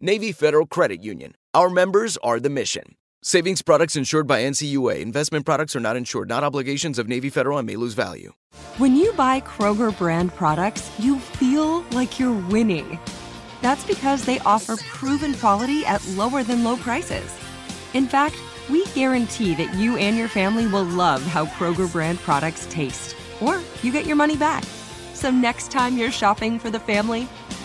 Navy Federal Credit Union. Our members are the mission. Savings products insured by NCUA. Investment products are not insured, not obligations of Navy Federal and may lose value. When you buy Kroger brand products, you feel like you're winning. That's because they offer proven quality at lower than low prices. In fact, we guarantee that you and your family will love how Kroger brand products taste, or you get your money back. So next time you're shopping for the family,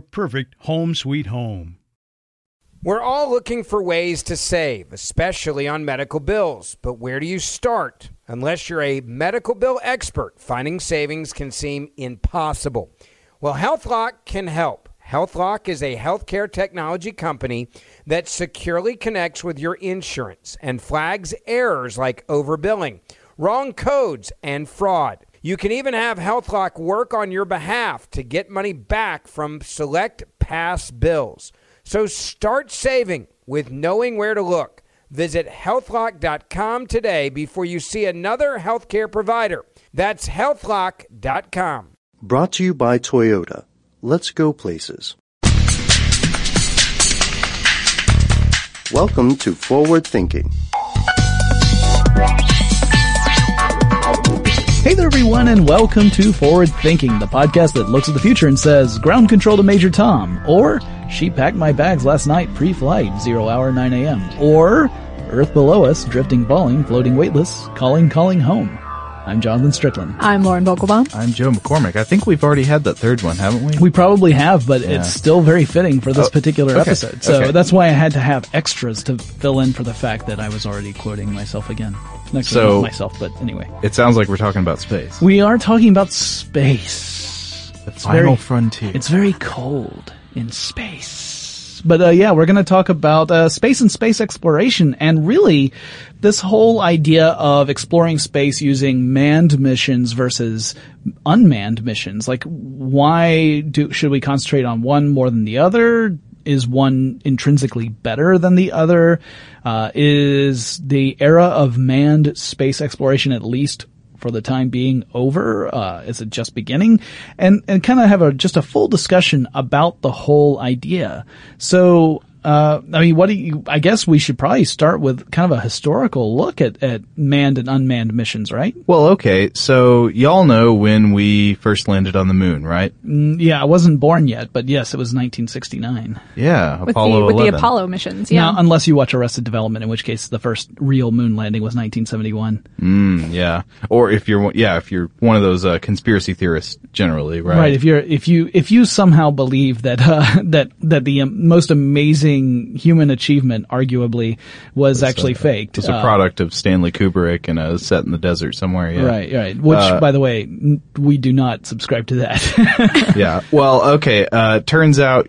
perfect home sweet home. We're all looking for ways to save, especially on medical bills. But where do you start? Unless you're a medical bill expert, finding savings can seem impossible. Well, HealthLock can help. HealthLock is a healthcare technology company that securely connects with your insurance and flags errors like overbilling, wrong codes, and fraud. You can even have HealthLock work on your behalf to get money back from select past bills. So start saving with knowing where to look. Visit healthlock.com today before you see another healthcare provider. That's healthlock.com. Brought to you by Toyota. Let's go places. Welcome to Forward Thinking. Hey there, everyone, and welcome to Forward Thinking, the podcast that looks at the future and says, ground control to Major Tom, or she packed my bags last night pre-flight, 0 hour 9 a.m., or Earth below us, drifting, falling, floating weightless, calling, calling home. I'm Jonathan Strickland. I'm Lauren Vogelbaum. I'm Joe McCormick. I think we've already had that third one, haven't we? We probably have, but Yeah. it's still very fitting for this Oh, particular okay, episode. So okay. that's why I had to have extras to fill in for the fact that I was already quoting myself again. So- myself, but anyway. It sounds like we're talking about space. We are talking about space. The It's final very- frontier. It's very cold in space. But uh, yeah, we're going to talk about uh, space and space exploration, and really, this whole idea of exploring space using manned missions versus unmanned missions. Like, why do should we concentrate on one more than the other? Is one intrinsically better than the other? Uh, is the era of manned space exploration at least for the time being over? Uh, is it just beginning? And, and kind of have a, just a full discussion about the whole idea. So, uh, I mean, what do you, I guess we should probably start with kind of a historical look at, at manned and unmanned missions, right? well, okay. So y'all know when we first landed on the moon, right? Mm, Yeah, I wasn't born yet, but yes, it was 1969. Yeah, With Apollo the with 11. the Apollo missions. Yeah. Now, unless you watch Arrested Development, in which case the first real moon landing was 1971. Mm, yeah. Or if you're, one- yeah, if you're one of those uh, conspiracy theorists, generally, right? Right. If you're, if you, if you somehow believe that, uh, that, that the um, most amazing human achievement, arguably, was actually faked. It was a uh, product of Stanley Kubrick and a set in the desert somewhere. Yeah. Right, right. Which, Uh, by the way, n- we do not subscribe to that. yeah. Well, okay. Uh, turns out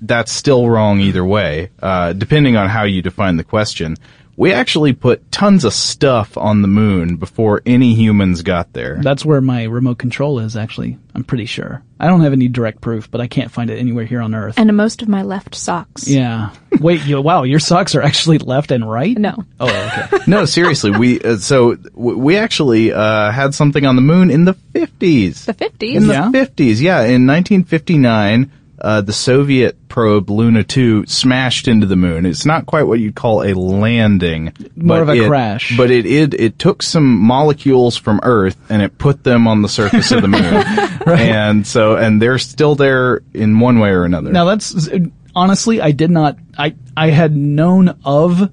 that's still wrong either way, uh, depending on how you define the question. We actually put tons of stuff on the moon before any humans got there. That's where my remote control is, actually. I'm pretty sure. I don't have any direct proof, but I can't find it anywhere here on Earth. And most of my left socks. Yeah. Wait, you, wow, your socks are actually left and right? No. Oh, okay. no, seriously, we uh, so w- we actually uh, had something on the moon in the 50s. The 50s? In the Yeah? 50s, yeah. In 1959, uh, the Soviet probe Luna 2 smashed into the moon. It's not quite what you'd call a landing. More but of a it- crash. But it, it it took some molecules from Earth and it put them on the surface of the moon. And so and they're still there in one way or another. Now that's honestly, I did not. I I had known of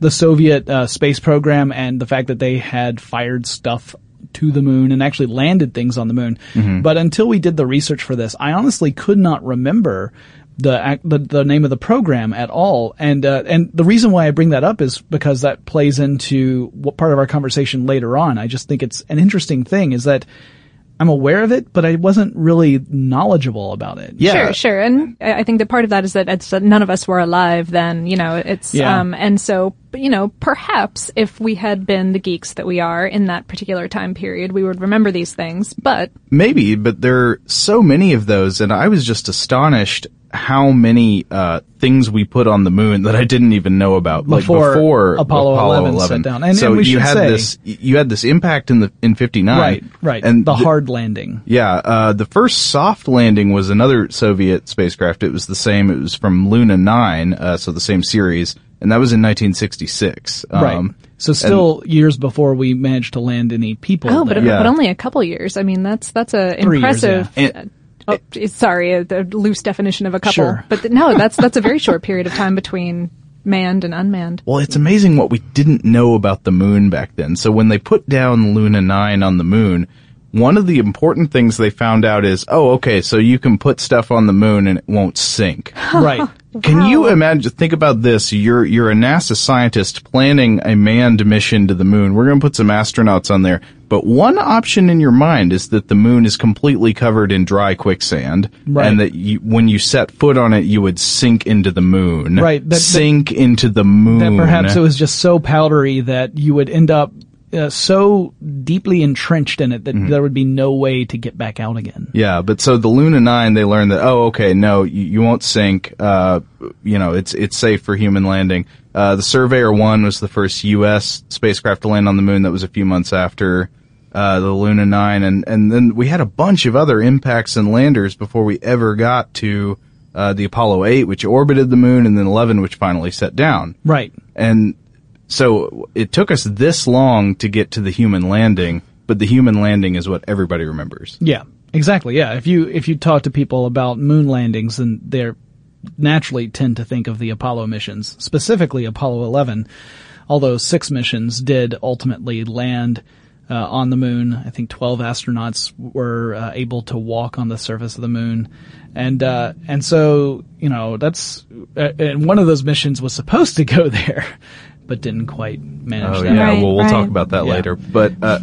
the Soviet uh, space program and the fact that they had fired stuff to the moon and actually landed things on the moon. But until we did the research for this, I honestly could not remember the the, the name of the program at all. And uh, and the reason why I bring that up is because that plays into what part of our conversation later on. I just think it's an interesting thing is that. I'm aware of it, but I wasn't really knowledgeable about it. yeah. Sure, sure. And I I think that part of that is that it's that none of us were alive then, you know, it's, Yeah. um, and so, you know, perhaps if we had been the geeks that we are in that particular time period, we would remember these things, but Maybe, but there are so many of those, and I was just astonished how many uh, things we put on the moon that I didn't even know about. Before like before Apollo 11 set down. And- so and we you had say- this, you had this impact in the in '59, Right, right. And the th- hard landing. yeah, uh, the first soft landing was another Soviet spacecraft. It was the same. It was from Luna 9, uh, so the same series, and that was in 1966. right. Um, So still years before we managed to land any people. oh, but. Yeah. but only a couple years. I mean, that's, that's a Three years, impressive, yeah. Oh, sorry, a, a loose definition of a couple, Sure. but th- no, that's, that's a very short period of time between manned and unmanned. Well, it's amazing what we didn't know about the moon back then. So when they put down Luna 9 on the moon, one of the important things they found out is, oh, okay, so you can put stuff on the moon and it won't sink. right. Can you imagine, think about this, you're, you're a NASA scientist planning a manned mission to the moon. We're gonna put some astronauts on there. But one option in your mind is that the moon is completely covered in dry quicksand. Right. And that you, when you set foot on it, you would sink into the moon. Right, that- that- sink into the moon. That perhaps it was just so powdery that you would end up uh, so deeply entrenched in it that Mm-hmm. there would be no way to get back out again. Yeah, but so the Luna 9, they learned that, oh, okay, no, you, you won't sink, uh, you know, it's, it's safe for human landing. Uh, the Surveyor 1 was the first U.S. spacecraft to land on the moon. That was a few months after, uh, the Luna 9. And, and then we had a bunch of other impacts and landers before we ever got to, uh, the Apollo 8, which orbited the moon, and then 11, which finally set down. Right. And so it took us this long to get to the human landing, but the human landing is what everybody remembers. Yeah. Exactly. Yeah. If you if you talk to people about moon landings, then they're naturally tend to think of the Apollo missions, specifically Apollo 11. Although six missions did ultimately land uh, on the moon, I think 12 astronauts were uh, able to walk on the surface of the moon, and uh, and so you know that's uh, and one of those missions was supposed to go there, but didn't quite manage Oh that. yeah, Right, well we'll right. talk about that Yeah. later. But uh,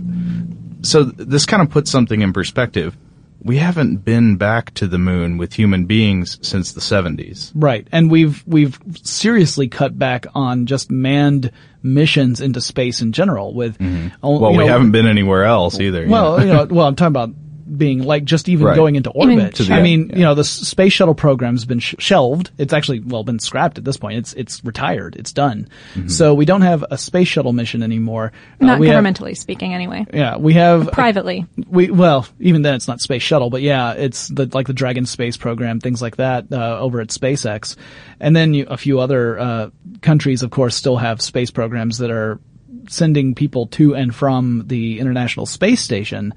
so th- this kind of puts something in perspective. We haven't been back to the moon with human beings since the 70s. Right. And we've we've seriously cut back on just manned missions into space in general with Mm-hmm. Well, we know, haven't been anywhere else either. well, you know, well, I'm talking about being like just even Right. going into orbit. to the- I mean, yeah. you know, the space shuttle program's been sh- shelved. It's actually well been scrapped at this point. It's it's retired. It's done. Mm-hmm. So we don't have a space shuttle mission anymore. Uh, Not have- governmentally speaking, anyway. yeah, we have Privately. we well, even then it's not space shuttle, but yeah, it's the like the Dragon space program, things like that uh, over at SpaceX, and then you, a few other uh, countries, of course, still have space programs that are sending people to and from the International Space Station.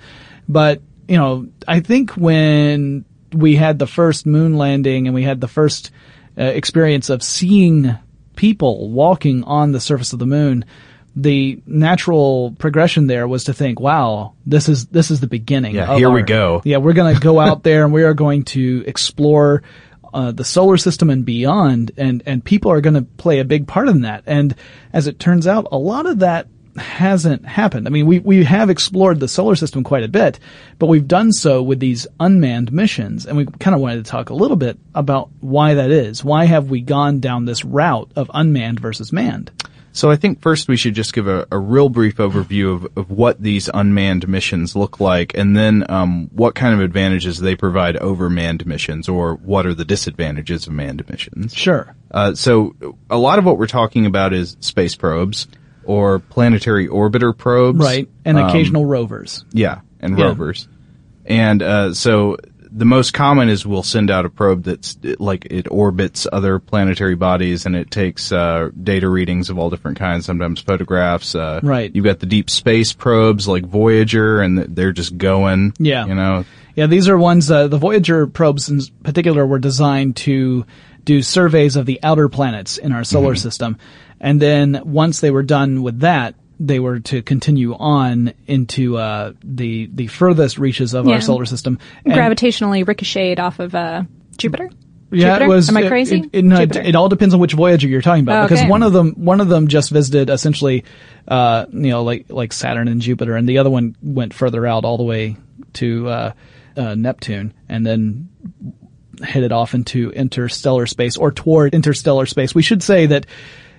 But you know, I think when we had the first moon landing and we had the first uh, experience of seeing people walking on the surface of the moon, the natural progression there was to think, wow, this is, this is the beginning. Yeah, here we go. Yeah, we're going to go out there and we are going to explore uh, the solar system and beyond, and, and people are going to play a big part in that. And as it turns out, a lot of that hasn't happened. I mean, we, we have explored the solar system quite a bit, but we've done so with these unmanned missions. And we kind of wanted to talk a little bit about why that is. Why have we gone down this route of unmanned versus manned? So I think first we should just give a, a real brief overview of, of what these unmanned missions look like, and then um, what kind of advantages they provide over manned missions, or what are the disadvantages of manned missions. Sure. Uh, so a lot of what we're talking about is space probes or planetary orbiter probes, Right. And Um, occasional rovers. yeah, and Yeah. rovers. And uh, so the most common is we'll send out a probe that's like it orbits other planetary bodies and it takes uh, data readings of all different kinds, sometimes photographs. Uh, Right. You've got the deep space probes like Voyager, and they're just going. Yeah. You know. Yeah, these are ones, uh, the Voyager probes in particular were designed to do surveys of the outer planets in our solar system. And then once they were done with that, they were to continue on into, uh, the, the furthest reaches of Yeah. our solar system. And- Gravitationally ricocheted off of uh, Jupiter. Yeah, Jupiter? it was. Am I crazy? It, it, no, it, it all depends on which Voyager you're talking about, Oh, because okay. one of them, one of them just visited essentially, uh, you know, like like Saturn and Jupiter, and the other one went further out all the way to uh, uh, Neptune, and then headed off into interstellar space or toward interstellar space. We should say that.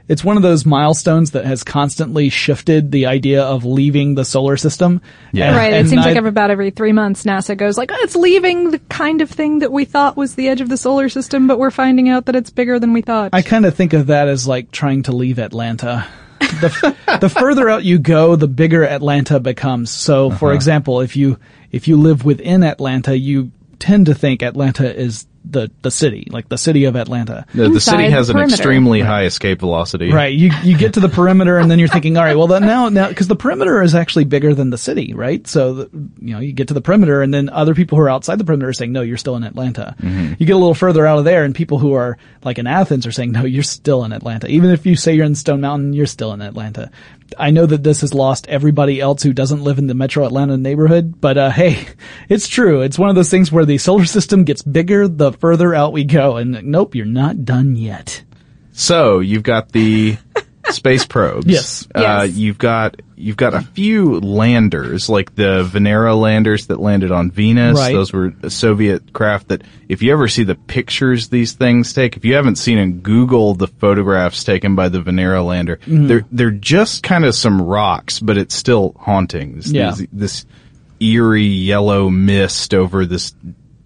It's one of those milestones that has constantly shifted the idea of leaving the solar system. Yeah. And- Right. It and seems like every, about every three months, NASA goes like, oh, "It's leaving the kind of thing that we thought was the edge of the solar system, but we're finding out that it's bigger than we thought." I kind of think of that as like trying to leave Atlanta. The, the further out you go, the bigger Atlanta becomes. So, for uh-huh. example, if you if you live within Atlanta, you tend to think Atlanta is the the city, like the city of Atlanta. The, the city Inside the has an perimeter. extremely high escape velocity. Right. You you get to the perimeter and then you're thinking, all right, well then now now because the perimeter is actually bigger than the city, right? So the, you know you get to the perimeter and then other people who are outside the perimeter are saying, no, you're still in Atlanta. Mm-hmm. You get a little further out of there and people who are like in Athens are saying, no, you're still in Atlanta. Even if you say you're in Stone Mountain, you're still in Atlanta. I know that this has lost everybody else who doesn't live in the Metro Atlanta neighborhood, but uh, hey, it's true. It's one of those things where the solar system gets bigger the further out we go, and nope, you're not done yet. So you've got the space probes. Yes. Uh, Yes. you've got you've got a few landers, like the Venera landers that landed on Venus. Right. Those were Soviet craft. That if you ever see the pictures these things take, if you haven't seen it, Google the photographs taken by the Venera lander. Mm-hmm. They're they're just kind of some rocks, but it's still haunting. This, Yeah. this, this eerie yellow mist over this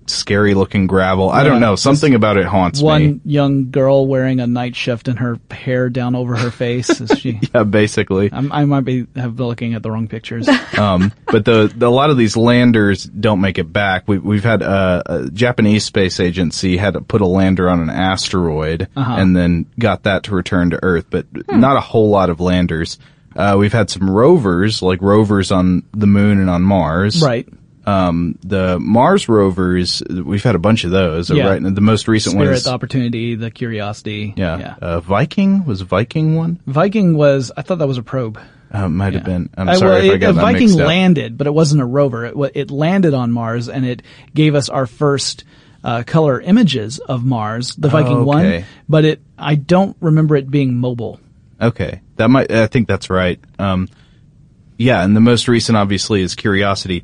scary looking gravel. I don't know. Something about it haunts one me. young girl wearing a night shift and her hair down over her face. Is she? Yeah, basically. I'm, I might be have been looking at the wrong pictures. um, but the, the a lot of these landers don't make it back. We, we've had uh, a Japanese space agency had to put a lander on an asteroid Uh-huh. and then got that to return to Earth, but not a whole lot of landers. Uh, we've had some rovers, like rovers on the moon and on Mars. right. Um, the Mars rovers, we've had a bunch of those. Yeah. Right. The most recent one Spirit, is, the Opportunity, the Curiosity. yeah, yeah. Uh, Viking was Viking one. Viking was. I thought that was a probe. Uh, might have been. I'm sorry well, if I got a that Viking mixed up. landed, but it wasn't a rover. It, it landed on Mars and it gave us our first uh, color images of Mars, the Viking one. okay. But it, I don't remember it being mobile. Okay, that might. I think that's right. Um, yeah, and the most recent, obviously, is Curiosity.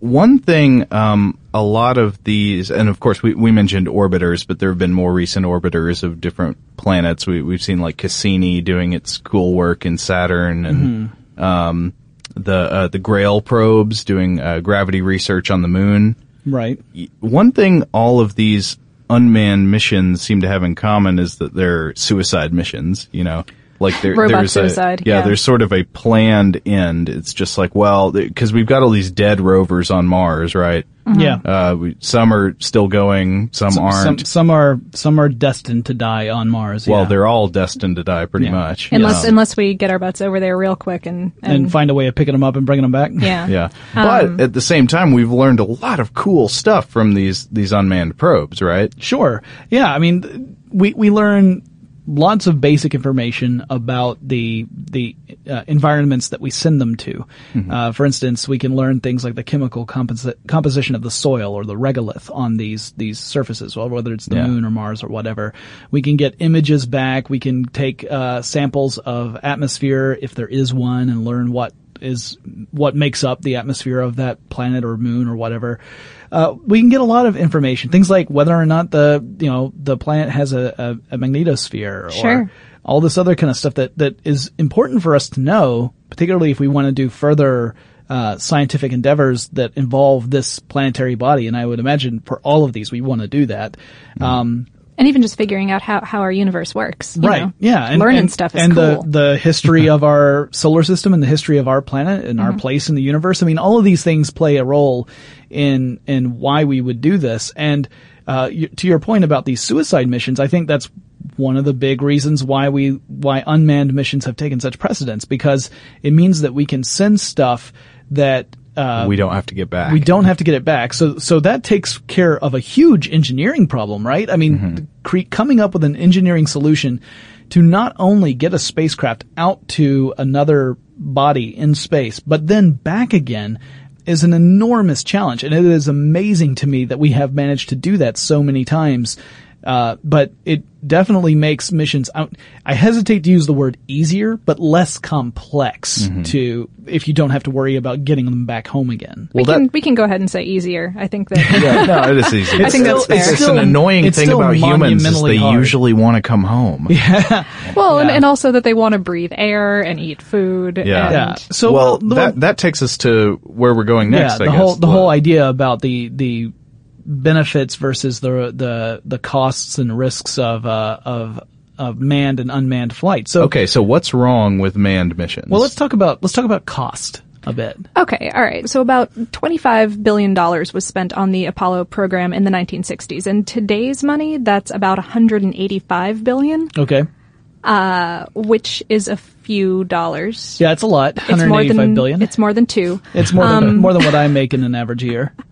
One thing, um, a lot of these, and of course, we, we mentioned orbiters, but there have been more recent orbiters of different planets. We, we've seen like Cassini doing its cool work in Saturn, and um, the uh, the Grail probes doing uh, gravity research on the moon Right. one thing all of these unmanned missions seem to have in common is that they're suicide missions, you know. Like there, Robot there's suicide, a, yeah, yeah. there's sort of a planned end. It's just like, well, because we've got all these dead rovers on Mars, right? Yeah. Uh, we, some are still going, some, Some, aren't. some are some are destined to die on Mars. well, yeah. they're all destined to die pretty Yeah. much. unless Um, unless we get our butts over there real quick and and, and find a way of picking them up and bringing them back. yeah yeah. But at the same time, we've learned a lot of cool stuff from these, these unmanned probes, right? Sure. Yeah. I mean, we we learn lots of basic information about the the uh, environments that we send them to. Uh, for instance, we can learn things like the chemical composi- composition of the soil or the regolith on these these surfaces, well, whether it's the Yeah. moon or Mars or whatever. We can get images back. We can take uh, samples of atmosphere if there is one and learn what is what makes up the atmosphere of that planet or moon or whatever. Uh, we can get a lot of information, things like whether or not the you know the planet has a, a, a magnetosphere, Sure. or all this other kind of stuff that, that is important for us to know, particularly if we want to do further uh, scientific endeavors that involve this planetary body. And I would imagine for all of these, we want to do that. Um, And even just figuring out how, how our universe works. you right. know. Yeah. And, Learning and- stuff is and cool. the, the history of our solar system and the history of our planet and Mm-hmm. our place in the universe. I mean, all of these things play a role in, in why we would do this. And, uh, to your point about these suicide missions, I think that's one of the big reasons why we, why unmanned missions have taken such precedence because it means that we can send stuff that, uh, we don't have to get back. we don't have to get it back. So, so that takes care of a huge engineering problem, right? I mean, Mm-hmm. cre- coming up with an engineering solution to not only get a spacecraft out to another body in space, but then back again is an enormous challenge. And it is amazing to me that we have managed to do that so many times. Uh, but it definitely makes missions out. I hesitate to use the word easier, but less complex Mm-hmm. to, if you don't have to worry about getting them back home again. we Well, can that- we can go ahead and say easier. I think that Yeah, no, it is easy. I think that's fair. It's, It's an annoying it's thing about humans is they hard. usually want to come home. Yeah. well, and, Yeah. and also that they want to breathe air and eat food. Yeah. and- Yeah. So well, the- that that takes us to where we're going next. yeah, I the guess. whole the whole idea about the the benefits versus the the the costs and risks of uh, of of manned and unmanned flight. So Okay, so what's wrong with manned missions? well, let's talk about let's talk about cost a bit. Okay, all right. So about $25 billion was spent on the Apollo program in the 1960s. And today's money, that's about 185 billion, Okay, Uh, which is a few dollars. yeah, it's a lot. It's more than billion. It's more than two. It's more than Um, more than what I make in an average year.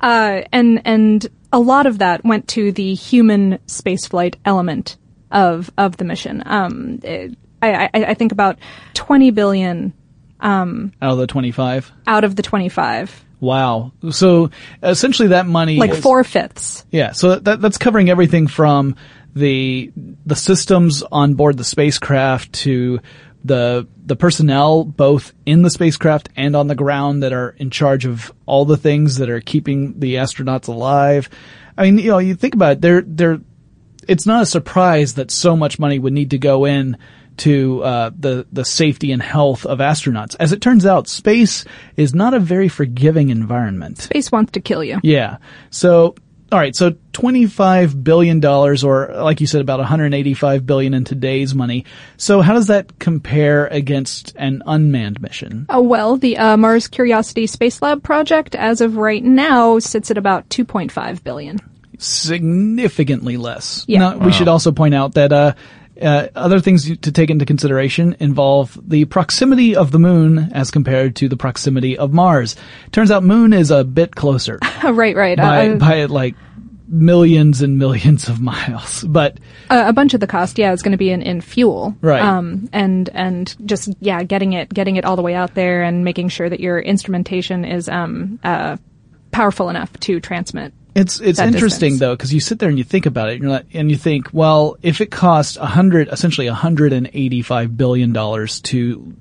Uh, and and a lot of that went to the human spaceflight element of of the mission. Um, it- I, I, I think about 20 billion Out of the 25. out of the 25, Wow. So essentially that money like is- four fifths. Yeah, so that, that's covering everything from the the systems on board the spacecraft to the the personnel both in the spacecraft and on the ground that are in charge of all the things that are keeping the astronauts alive. I mean, you know, you think about it, they're they're it's not a surprise that so much money would need to go in to uh, the the safety and health of astronauts. As it turns out, space is not a very forgiving environment. Space wants to kill you. Yeah. So, all right. So, twenty-five billion dollars, or like you said, about one hundred eighty-five billion in today's money. So, how does that compare against an unmanned mission? Oh, well, the uh, Mars Curiosity Space Lab project, as of right now, sits at about 2.5 billion. Significantly less. Yeah. Now, we should also point out that uh, uh, other things to take into consideration involve the proximity of the moon as compared to the proximity of Mars. Turns out, moon is a bit closer right, right. by Uh, by like millions and millions of miles, but. a, a bunch of the cost, yeah, is going to be in, in fuel, Right. Um, and and just yeah, getting it getting it all the way out there and making sure that your instrumentation is um uh powerful enough to transmit. It's it's interesting distance. though because you sit there and you think about it and, you're like, and you think, well, if it cost a hundred, essentially a hundred and eighty-five billion dollars to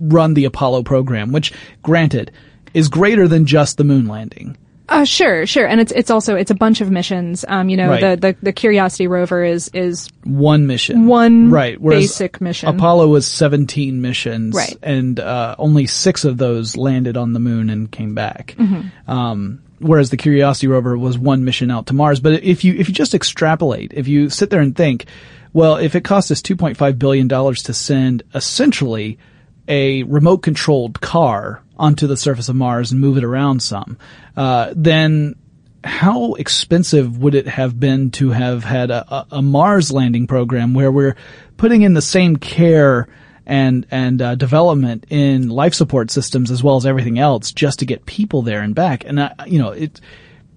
run the Apollo program, which, granted, is greater than just the moon landing. Uh, sure, sure, and it's it's also it's a bunch of missions. Um, you know, Right. the, the the Curiosity rover is is One mission, One right? Whereas basic mission. Apollo was seventeen missions, Right. And uh, only six of those landed on the moon and came back. Mm-hmm. Um, whereas the Curiosity rover was one mission out to Mars. But if you if you just extrapolate, if you sit there and think, well, if it cost us two point five billion dollars to send essentially a remote controlled car onto the surface of Mars and move it around some, uh, then how expensive would it have been to have had a, a Mars landing program where we're putting in the same care and and uh, development in life support systems as well as everything else just to get people there and back? And I, you know, it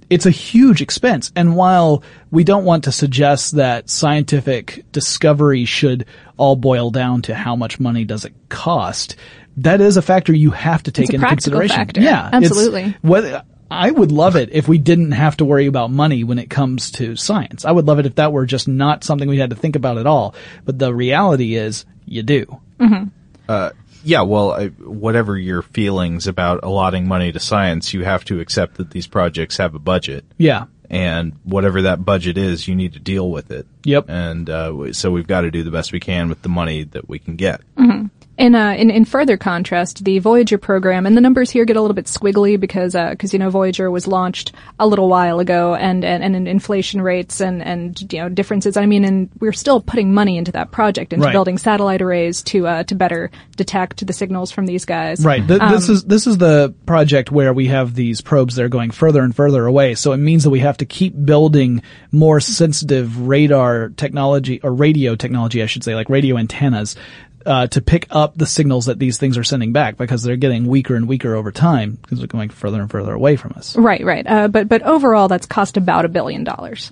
it's a huge expense. And while we don't want to suggest that scientific discovery should all boil down to how much money does it cost, that is a factor you have to take into consideration. factor. Yeah, Absolutely. whether I would love it if we didn't have to worry about money when it comes to science. I would love it if that were just not something we had to think about at all. But the reality is, you do. Yeah, well, I, whatever your feelings about allotting money to science, you have to accept that these projects have a budget. Yeah. and whatever that budget is, you need to deal with it. Yep. And uh, so we've got to do the best we can with the money that we can get. In, uh, in in further contrast, the Voyager program and the numbers here get a little bit squiggly because because you know Voyager was launched a little while ago and and, and inflation rates and and you know differences. I mean, and we're still putting money into that project into Right. building satellite arrays to uh, to better detect the signals from these guys. Right. Th- Um, this is this is the project where we have these probes that are going further and further away. So it means that we have to keep building more sensitive radar technology or radio technology, I should say, like radio antennas. Uh, to pick up the signals that these things are sending back because they're getting weaker and weaker over time because they're going further and further away from us. Right, right. Uh, but but overall, that's cost about a billion dollars.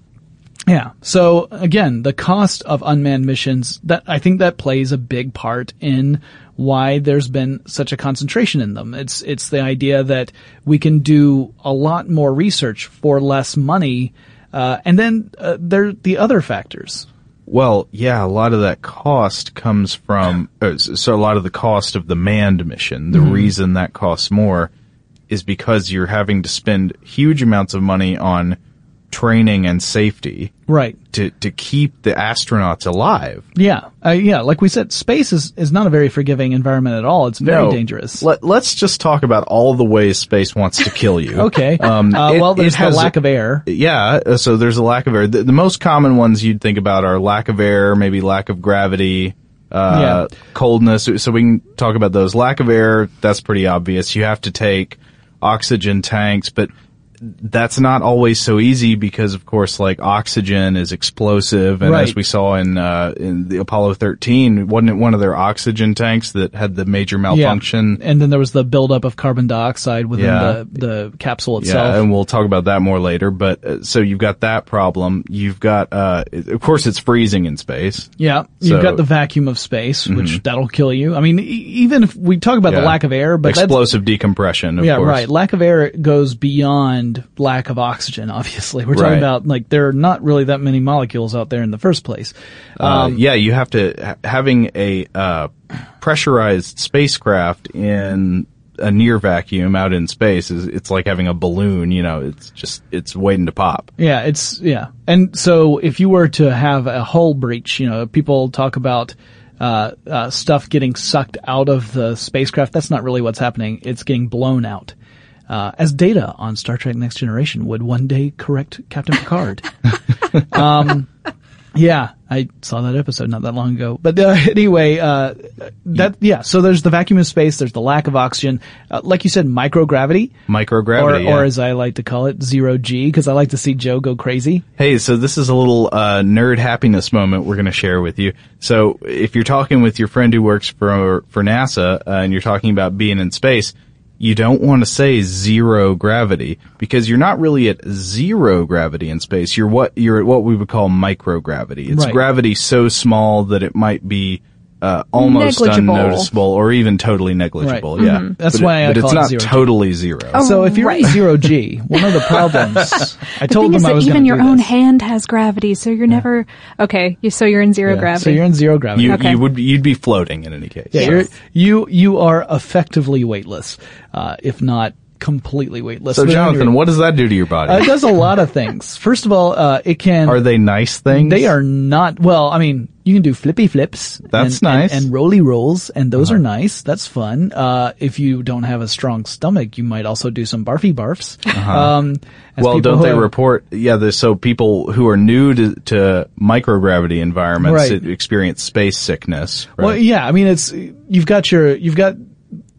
Yeah. So again, the cost of unmanned missions that I think that plays a big part in why there's been such a concentration in them. It's it's the idea that we can do a lot more research for less money, uh, and then uh, there the other factors. Well, yeah, a lot of that cost comes from, uh, so a lot of the cost of the manned mission, the reason that costs more is because you're having to spend huge amounts of money on training and safety Right. to, to keep the astronauts alive. Yeah. Uh, yeah. Like we said, space is, is not a very forgiving environment at all. It's very No. dangerous. Let, let's just talk about all the ways space wants to kill you. Okay. Um, uh, it- well, there's the lack of air. Yeah, uh, so there's a lack of air. The, the most common ones you'd think about are lack of air, maybe lack of gravity, uh, coldness. So we can talk about those. Lack of air, that's pretty obvious. You have to take oxygen tanks, but that's not always so easy because of course like oxygen is explosive and as we saw in uh in the Apollo 13 wasn't it one of their oxygen tanks that had the major malfunction Yeah. And then there was the buildup of carbon dioxide within Yeah. the, the capsule itself. Yeah, and we'll talk about that more later. But uh, so you've got that problem. You've got, uh, of course, it's freezing in space. Yeah, So- you've got the vacuum of space, which that'll kill you. I mean, e- even if we talk about the lack of air, but explosive decompression. Of yeah, course. right. Lack of air goes beyond lack of oxygen. Obviously, we're talking about like there are not really that many molecules out there in the first place. Uh, Um, yeah, you have to having a uh, pressurized spacecraft in a near vacuum out in space is it's like having a balloon. You know, it's just it's waiting to pop. Yeah, it's yeah. And so if you were to have a hull breach, you know, people talk about uh, uh, stuff getting sucked out of the spacecraft. That's not really what's happening. It's getting blown out. Uh, as data on Star Trek Next Generation would one day correct Captain Picard. um, yeah, I saw that episode not that long ago. But uh, anyway, uh, that yeah. So there's the vacuum of space. There's the lack of oxygen. Uh, like you said, microgravity, Microgravity. or, yeah. or as I like to call it, zero G, because I like to see Joe go crazy. Hey, so this is a little uh, nerd happiness moment we're going to share with you. So, if you're talking with your friend who works for for NASA uh, and you're talking about being in space, you don't want to say zero gravity because you're not really at zero gravity in space. You're what you're at what we would call microgravity. It's Right. gravity so small that it might be uh, almost Negligible. unnoticeable or even totally negligible. Right. Yeah, Mhm. That's But it- why I but call it's it not zero G. totally zero. So if you're right. in zero G, one of the problems I The told thing them is I that was even gonna your own this. hand has gravity, so you're never okay. You, so you're in zero Yeah. gravity. So you're in zero gravity. you Okay. you would be- you'd be floating in any case. yeah, Yes. you're, you you are effectively weightless, uh, if not completely weightless. So Jonathan, what does that do to your body? Uh, it does a lot of things. First of all, uh, it can. Are they nice things? They are not. Well, I mean, you can do flippy flips. That's and, nice. And, and rolly rolls, and those are nice. That's fun. Uh, if you don't have a strong stomach, you might also do some barfy barfs. Um, as Well, don't they have- report? Yeah, so people who are new to, to microgravity environments Right. experience space sickness. Right? Well, yeah. I mean, it's you've got your you've got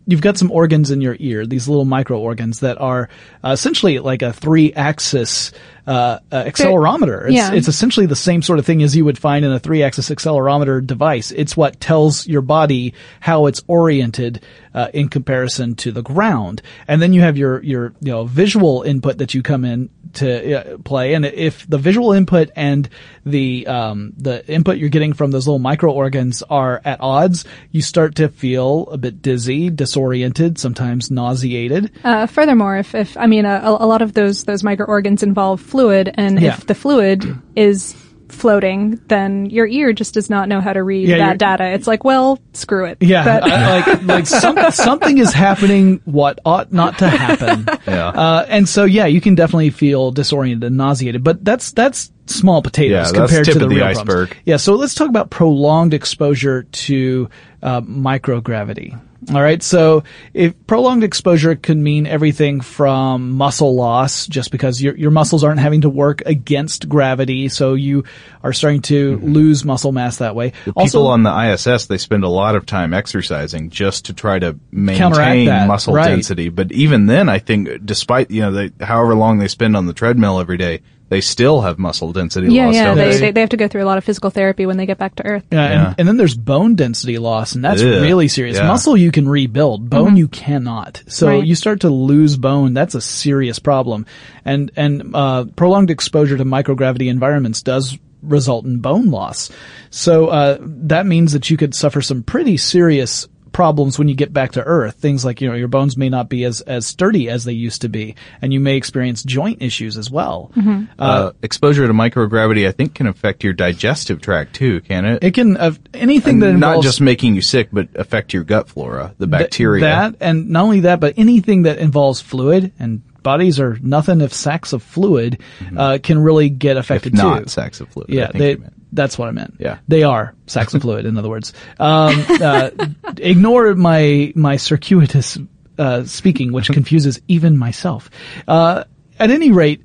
you've got some organs in your ear, these little micro organs that are uh, essentially like a three axis uh, uh, accelerometer. It's, yeah. it's essentially the same sort of thing as you would find in a three axis accelerometer device. It's what tells your body how it's oriented uh, in comparison to the ground. And then you have your your you know visual input that you come in to uh, play. And if the visual input and the um, the input you're getting from those little micro organs are at odds, you start to feel a bit dizzy, disoriented, sometimes nauseated. Uh, furthermore, if, if I mean a, a lot of those those micro organs involve fluid, and Yeah. if the fluid is floating, then your ear just does not know how to read Yeah, that data. It's like, well, screw it. Yeah, But- I- like like some, something is happening what ought not to happen. Yeah. Uh, and so yeah, you can definitely feel disoriented and nauseated, but that's that's small potatoes Yeah, compared to the the real iceberg. problems. Yeah, so let's talk about prolonged exposure to uh, microgravity. All right, so if prolonged exposure can mean everything from muscle loss, just because your your muscles aren't having to work against gravity, so you are starting to lose muscle mass that way. Mm-hmm. People on the ISS, they spend a lot of time exercising just to try to maintain that, muscle right. density. But even then, I think, despite you know, they, however long they spend on the treadmill every day, they still have muscle density yeah, loss. yeah. don't They, they? they they have to go through a lot of physical therapy when they get back to Earth. Yeah, Yeah. And, and then there's bone density loss, and that's Ugh, really serious. yeah. Muscle you can rebuild, bone you cannot. So Right. you start to lose bone. That's a serious problem, and and uh, prolonged exposure to microgravity environments does result in bone loss. So uh, that means that you could suffer some pretty serious problems when you get back to earth things like you know your bones may not be as as sturdy as they used to be and you may experience joint issues as well uh, exposure to microgravity, I think, can affect your digestive tract too, can it? it can uh, anything that And not just making you sick, but affect your gut flora, the Th- bacteria. that and not only that, but anything that involves fluid and bodies are nothing if sacks of fluid uh, can really get affected if not too. sacks of fluid. I Yeah, think they, you meant. That's what I meant. Yeah. they are sacks fluid. In other words, um, uh, ignore my my circuitous uh, speaking, which confuses even myself. Uh, at any rate,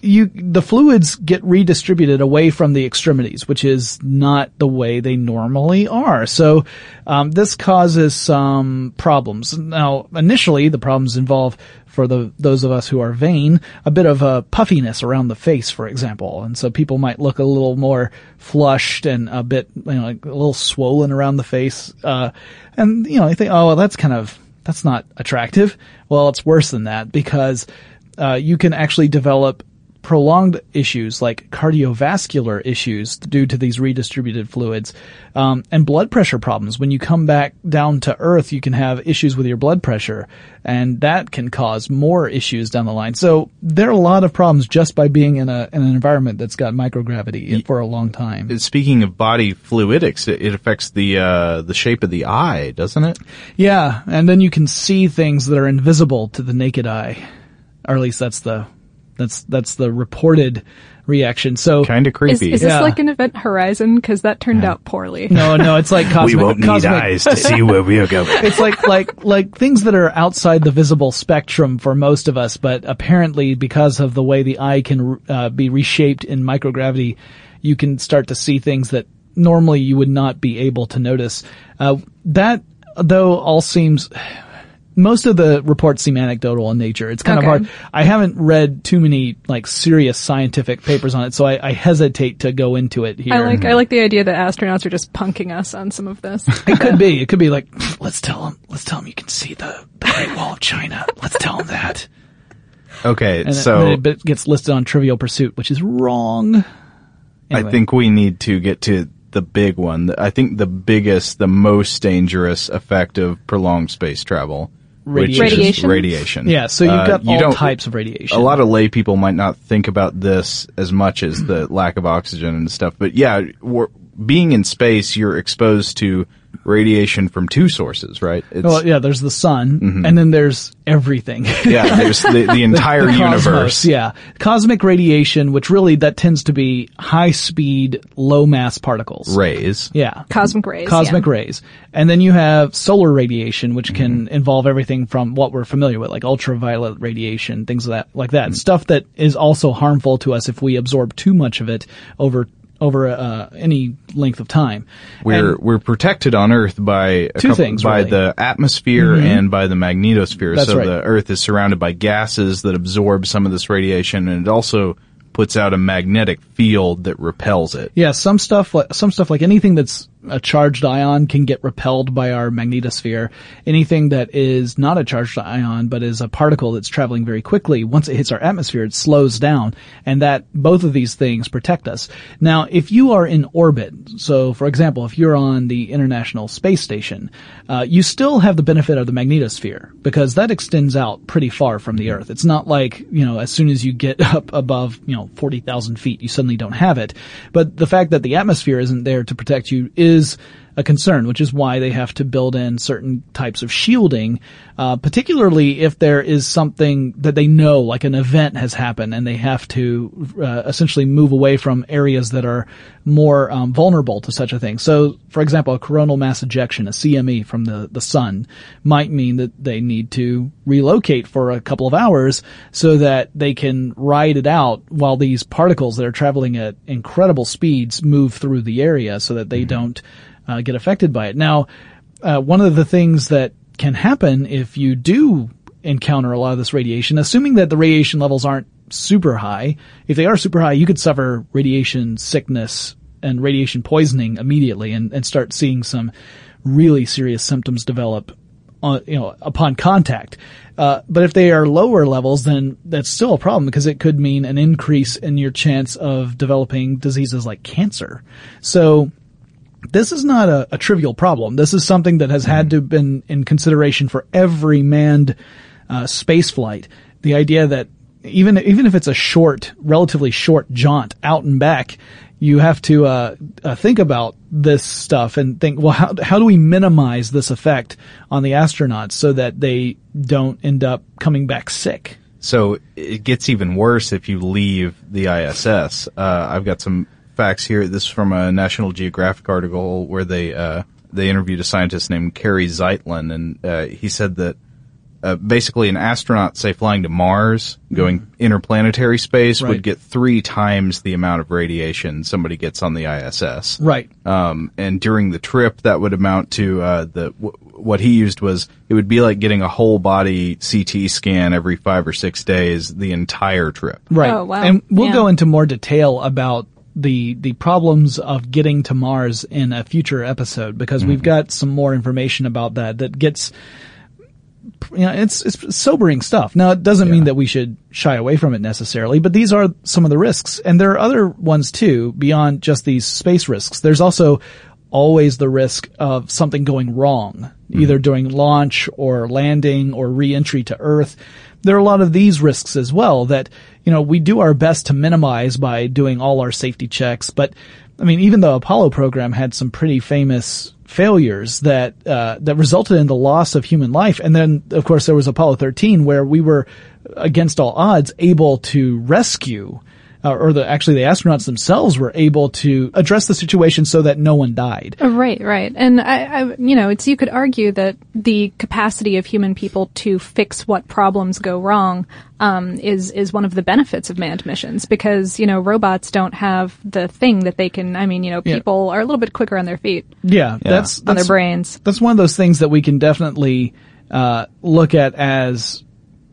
you the fluids get redistributed away from the extremities, which is not the way they normally are. So um, this causes some problems. Now, initially, the problems involve for the those of us who are vain a bit of a puffiness around the face, for example, and so people might look a little more flushed and a bit you know like a little swollen around the face, uh, and you know I think oh well that's kind of that's not attractive. Well, it's worse than that because uh, you can actually develop prolonged issues like cardiovascular issues due to these redistributed fluids um, and blood pressure problems. When you come back down to earth, you can have issues with your blood pressure, and that can cause more issues down the line. So there are a lot of problems just by being in a in an environment that's got microgravity for a long time. Speaking of body fluidics, it, it affects the uh, the shape of the eye, doesn't it? Yeah, and then you can see things that are invisible to the naked eye, or at least that's the that's that's the reported reaction. So Kind of creepy. is this Yeah. like an event horizon? Because that turned out poorly. no, no, it's like cosmic. we won't cosmic to see where we are going. it's like like like things that are outside the visible spectrum for most of us, but apparently because of the way the eye can uh, be reshaped in microgravity, you can start to see things that normally you would not be able to notice. Uh, that though all seems. Most of the reports seem anecdotal in nature. It's kind Okay. of hard. I haven't read too many like serious scientific papers on it, so I, I hesitate to go into it here. I like I mm-hmm. like the idea that astronauts are just punking us on some of this. It could be. It could be like, let's tell them. Let's tell them you can see the, the Great Wall of China. Let's tell them that. Okay, And so then it gets listed on Trivial Pursuit, which is wrong. I think we need to get to the big one. I think the biggest, the most dangerous effect of prolonged space travel, which Radiation. Radiation? radiation. Yeah, so you've Uh, got you all don't- types of radiation. A lot of lay people might not think about this as much as the lack of oxygen and stuff, but yeah, we're, being in space, you're exposed to radiation from two sources, right? It's, Well, yeah, there's the sun, mm-hmm. and then there's everything. yeah, there's the, the entire The universe. cosmos, yeah. Cosmic radiation, which really that tends to be high speed, low mass particles. Rays. Yeah. Cosmic rays. Cosmic yeah. rays. And then you have solar radiation, which can mm-hmm. involve everything from what we're familiar with, like ultraviolet radiation, things like that, like that. Mm-hmm. Stuff that is also harmful to us if we absorb too much of it over over uh, any length of time. We're And- we're protected on Earth by Two couple- things, by really. the atmosphere and by the magnetosphere. That's so right. the Earth is surrounded by gases that absorb some of this radiation, and it also puts out a magnetic field that repels it. Yeah, some stuff like some stuff like anything that's a charged ion can get repelled by our magnetosphere. Anything that is not a charged ion, but is a particle that's traveling very quickly, once it hits our atmosphere, it slows down. And that, both of these things protect us. Now, if you are in orbit, so for example, if you're on the International Space Station, uh, you still have the benefit of the magnetosphere because that extends out pretty far from the Earth. It's not like, you know, as soon as you get up above, you know, 40,000 feet, you suddenly don't have it. But the fact that the atmosphere isn't there to protect you is is a concern, which is why they have to build in certain types of shielding, uh, particularly if there is something that they know, like an event has happened, and they have to uh, essentially move away from areas that are more um, vulnerable to such a thing. So, for example, a coronal mass ejection, a CME from the the sun, might mean that they need to relocate for a couple of hours so that they can ride it out while these particles that are traveling at incredible speeds move through the area, so that they don't uh, get affected by it. Now, uh, one of the things that can happen if you do encounter a lot of this radiation, assuming that the radiation levels aren't super high, if they are super high, you could suffer radiation sickness and radiation poisoning immediately and, and start seeing some really serious symptoms develop on, you know, upon contact. Uh, but if they are lower levels, then that's still a problem because it could mean an increase in your chance of developing diseases like cancer. So, this is not a, a, trivial problem. This is something that has had to been in consideration for every manned uh, space flight. The idea that even even if it's a short, relatively short jaunt out and back, you have to uh, uh, think about this stuff and think, well, how how do we minimize this effect on the astronauts so that they don't end up coming back sick? So it gets even worse if you leave the ISS. Uh, I've got some facts here. This is from a National Geographic article where they uh, they interviewed a scientist named Cary Zeitlin, and uh, he said that uh, basically an astronaut, say flying to Mars, going mm. interplanetary space, right. would get three times the amount of radiation somebody gets on the ISS. Right. Um, and during the trip, that would amount to uh, the w- what he used was it would be like getting a whole body CT scan every five or six days, the entire trip. Right. Oh, wow. And we'll Yeah. go into more detail about the the problems of getting to Mars in a future episode because we've mm-hmm. got some more information about that that gets you know it's it's sobering stuff. Now it doesn't mean that we should shy away from it necessarily, but these are some of the risks and there are other ones too beyond just these space risks. There's also always the risk of something going wrong, mm-hmm. either during launch or landing or re-entry to Earth. There are a lot of these risks as well that, you know, we do our best to minimize by doing all our safety checks. But, I mean, even the Apollo program had some pretty famous failures that, uh, that resulted in the loss of human life. And then, of course, there was Apollo 13 where we were, against all odds, able to rescue uh, or the actually the astronauts themselves were able to address the situation so that no one died. Uh, Right, right. And I, I, you know, it's, you could argue that the capacity of human people to fix what problems go wrong, um, is, is one of the benefits of manned missions because, you know, robots don't have the thing that they can, I mean, you know, Yeah. people are a little bit quicker on their feet, Yeah, that's, on their brains. that's one of those things that we can definitely uh, look at as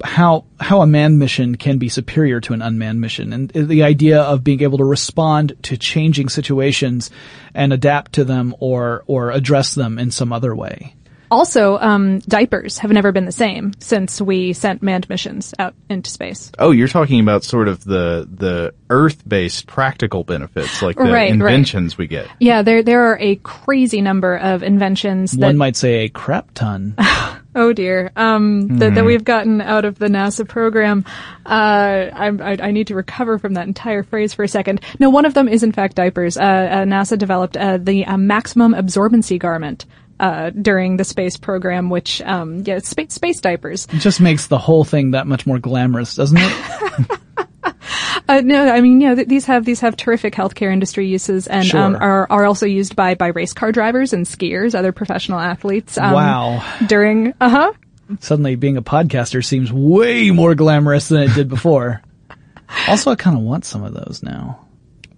how how a manned mission can be superior to an unmanned mission, and the idea of being able to respond to changing situations and adapt to them or or address them in some other way. Also, um, diapers have never been the same since we sent manned missions out into space. Oh, you're talking about sort of the the Earth-based practical benefits, like the Right, right. inventions we get. Yeah, there there are a crazy number of inventions that One might say a crap ton. Oh dear, um, that, Hmm. that we've gotten out of the NASA program. Uh, I, I, I need to recover from that entire phrase for a second. No, one of them is in fact diapers. Uh, uh, NASA developed uh, the uh, maximum absorbency garment uh, during the space program, which um, yeah, space, space diapers. It just makes the whole thing that much more glamorous, doesn't it? Uh, no, I mean, you know, th- these have these have terrific healthcare industry uses, and um, are are also used by by race car drivers and skiers, other professional athletes. Um, Wow. During uh huh. Suddenly, being a podcaster seems way more glamorous than it did before. also, I kind of want some of those now.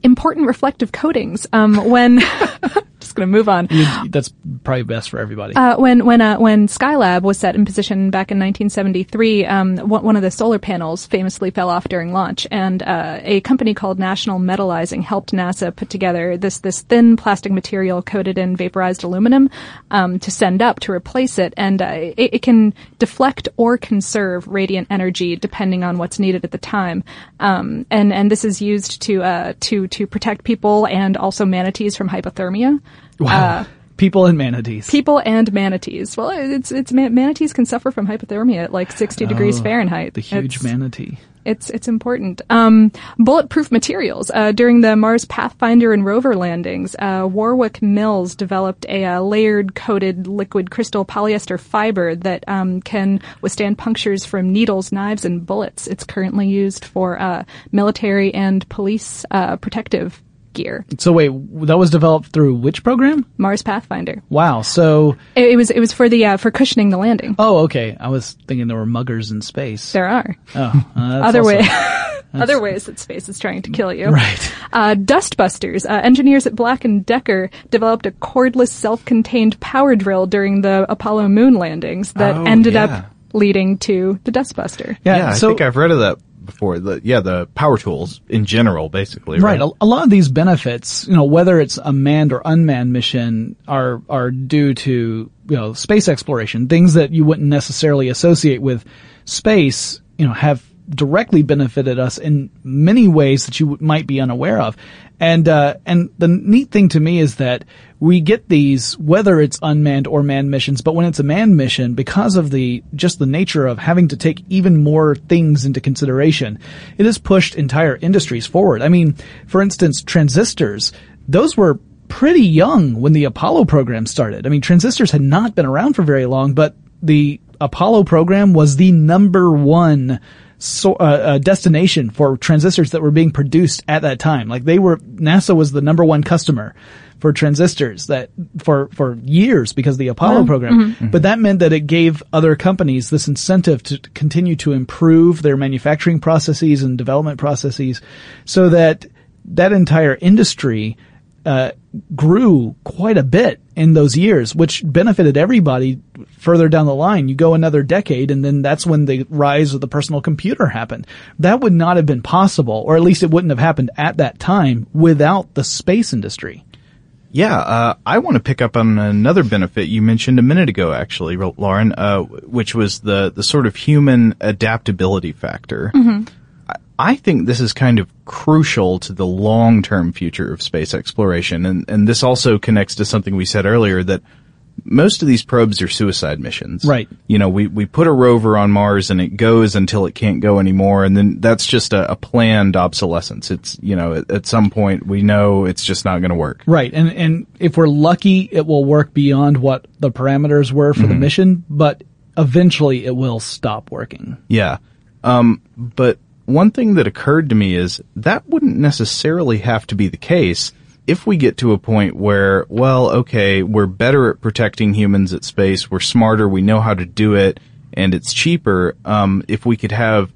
important reflective coatings um, when just going to move on. You- that's probably best for everybody. Uh, when when uh, when Skylab was set in position back in 1973, um, one one of the solar panels famously fell off during launch, and uh, a company called National Metallizing helped NASA put together this this thin plastic material coated in vaporized aluminum um, to send up to replace it, and uh, it, it can deflect or conserve radiant energy depending on what's needed at the time, um, and and this is used to uh, to to protect people and also manatees from hypothermia. Wow. People and manatees. People and manatees. Well, it's it's man- manatees can suffer from hypothermia at like 60 degrees Oh, Fahrenheit. The huge It's- manatee. It's it's important. Um, bulletproof materials. Uh, during the Mars Pathfinder and rover landings, uh, Warwick Mills developed a uh, layered coated liquid crystal polyester fiber that um, can withstand punctures from needles, knives, and bullets. It's currently used for uh, military and police uh, protective gear. So wait, that was developed through which program? Mars Pathfinder. Wow. So, It, it was it was for the uh, for cushioning the landing. oh, okay. I was thinking there were muggers in space. There are. Oh, uh, that's other also- way, other ways that space is trying to kill you. Right. Uh, Dustbusters. Uh, engineers at Black and Decker developed a cordless, self-contained power drill during the Apollo moon landings that Oh, ended yeah. up leading to the Dustbuster. Yeah. I so, think I've read of that before. The, yeah, the power tools in general, basically. Right. Right. A, a lot of these benefits, you know, whether it's a manned or unmanned mission, are are due to you know space exploration. Things that you wouldn't necessarily associate with space, you know, have directly benefited us in many ways that you might be unaware of. And uh, and the neat thing to me is that we get these whether it's unmanned or manned missions, but when it's a manned mission, because of the just the nature of having to take even more things into consideration, it has pushed entire industries forward. I mean, for instance, transistors, those were pretty young when the Apollo program started. I mean, transistors had not been around for very long, but the Apollo program was the number one so, uh, uh, destination for transistors that were being produced at that time. Like they were, NASA was the number one customer for transistors that for for years because of the Apollo program. But that meant that it gave other companies this incentive to continue to improve their manufacturing processes and development processes, so that that entire industry uh, grew quite a bit in those years, which benefited everybody further down the line. You go another decade and then that's when the rise of the personal computer happened. That would not have been possible, or at least it wouldn't have happened at that time without the space industry. Yeah, uh, I want to pick up on another benefit you mentioned a minute ago, actually, Lauren, uh, which was the the sort of human adaptability factor. I, I think this is kind of crucial to the long term future of space exploration, and and this also connects to something we said earlier that most of these probes are suicide missions. Right. You know, we, we put a rover on Mars and it goes until it can't go anymore. And then that's just a, a planned obsolescence. It's, you know, at, at some point we know it's just not going to work. Right. And, and if we're lucky, it will work beyond what the parameters were for the mission, but eventually it will stop working. Yeah. Um, but one thing that occurred to me is that wouldn't necessarily have to be the case if we get to a point where, well, okay, we're better at protecting humans at space, we're smarter, we know how to do it, and it's cheaper, um, if we could have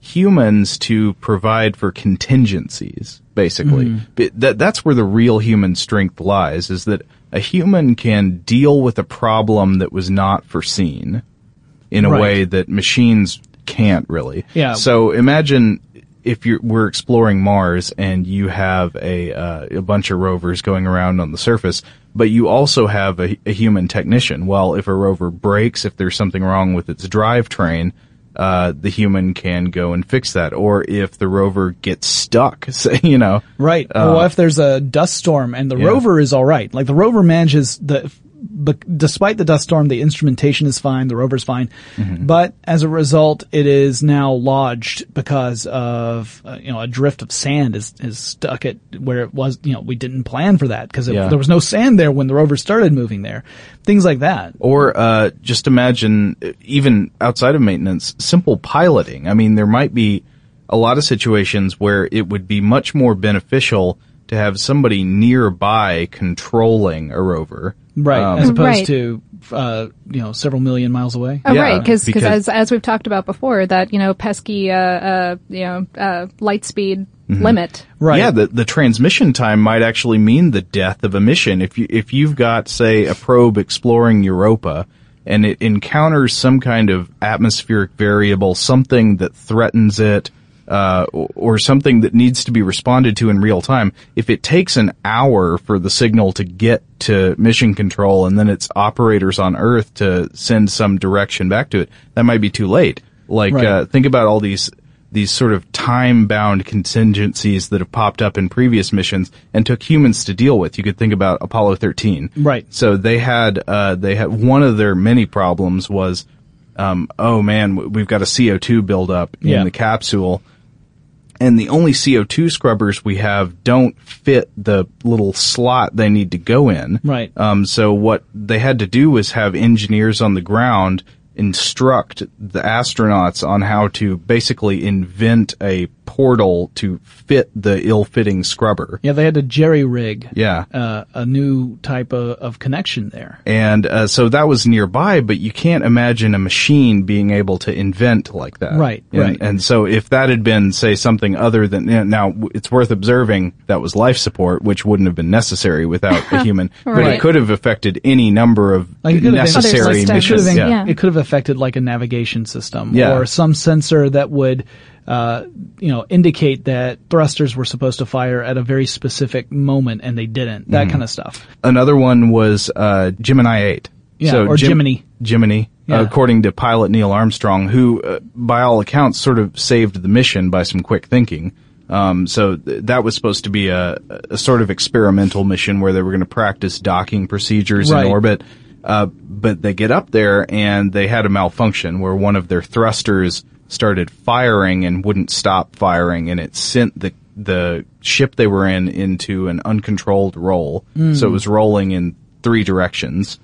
humans to provide for contingencies, basically. But That, that's where the real human strength lies, is that a human can deal with a problem that was not foreseen in a Right. way that machines can't really. Yeah. So imagine if you're we're exploring Mars and you have a uh, a bunch of rovers going around on the surface, but you also have a, a human technician. Well, if a rover breaks, if there's something wrong with its drivetrain, uh, the human can go and fix that. Or if the rover gets stuck, say, you know, Right. Uh, well, if there's a dust storm and the Yeah. rover is all right, like the rover manages the, but despite the dust storm, the instrumentation is fine, the rover's fine, Mm-hmm. but as a result, it is now lodged because of uh, you know a drift of sand is is stuck at where it was. You know, we didn't plan for that because Yeah. there was no sand there when the rover started moving there. Things like that. Or uh, just imagine, uh, even outside of maintenance, simple piloting. I mean, there might be a lot of situations where it would be much more beneficial to have somebody nearby controlling a rover. Right, Um, as opposed Right. to uh, you know several million miles away. Oh, Yeah, right, because because- as as we've talked about before, that you know pesky uh, uh you know uh light speed limit. Right. Yeah, the the transmission time might actually mean the death of a mission. If you if you've got say a probe exploring Europa and it encounters some kind of atmospheric variable, something that threatens it, uh, or something that needs to be responded to in real time, if it takes an hour for the signal to get to mission control and then it's operators on Earth to send some direction back to it, that might be too late. Like, Right. uh, think about all these these sort of time-bound contingencies that have popped up in previous missions and took humans to deal with. You could think about Apollo 13. Right. So they had uh, they had one of their many problems was, um, oh man, we've got a CO2 buildup in Yeah. the capsule, and the only CO2 scrubbers we have don't fit the little slot they need to go in. Right. Um, so what they had to do was have engineers on the ground instruct the astronauts on how to basically invent a portal to fit the ill-fitting scrubber. Yeah, they had to jerry rig. Yeah. Uh, a new type of, of connection there. And uh, so that was nearby, but you can't imagine a machine being able to invent like that. Right, And, right. And so if that had been, say, something other than now, it's worth observing that was life support, which wouldn't have been necessary without a human, but it could have affected any number of Like it could have been- necessary Other systems. It could missions. Yeah. Yeah. it could have affected like a navigation system Yeah. or some sensor that would, uh, you know, indicate that thrusters were supposed to fire at a very specific moment and they didn't. That Mm-hmm. kind of stuff. Another one was uh, Gemini 8. Yeah, or Gemini. Gemini, Yeah. according to pilot Neil Armstrong, who, uh, by all accounts, sort of saved the mission by some quick thinking. Um, so th- that was supposed to be a, a sort of experimental mission where they were going to practice docking procedures Right. in orbit. Uh, but they get up there and they had a malfunction where one of their thrusters started firing and wouldn't stop firing, and it sent the the ship they were in into an uncontrolled roll. So it was rolling in three directions.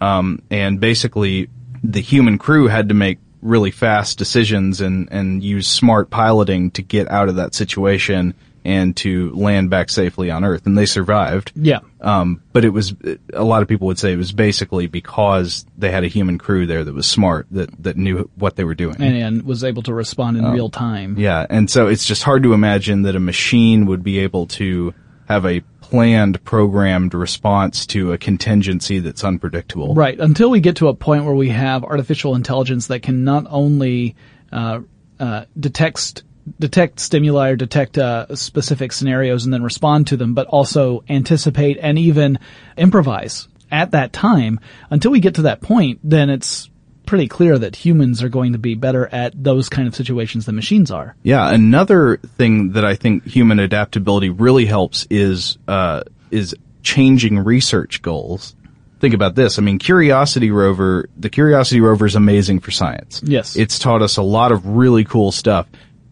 Um, and basically the human crew had to make really fast decisions and, and use smart piloting to get out of that situation and to land back safely on Earth. And they survived. Yeah. Um, but it was, a lot of people would say it was basically because they had a human crew there that was smart, that, that knew what they were doing. And, and was able to respond in Oh. real time. Yeah, and so it's just hard to imagine that a machine would be able to have a planned, programmed response to a contingency that's unpredictable. Right. Until we get to a point where we have artificial intelligence that can not only uh, uh, detect detect stimuli or detect uh, specific scenarios and then respond to them, but also anticipate and even improvise at that time. Until we get to that point, then it's pretty clear that humans are going to be better at those kind of situations than machines are. Yeah, another thing that I think human adaptability really helps is uh, is changing research goals. Think about this. I mean, Curiosity rover, the Curiosity rover is amazing for science. Yes. It's taught us a lot of really cool stuff,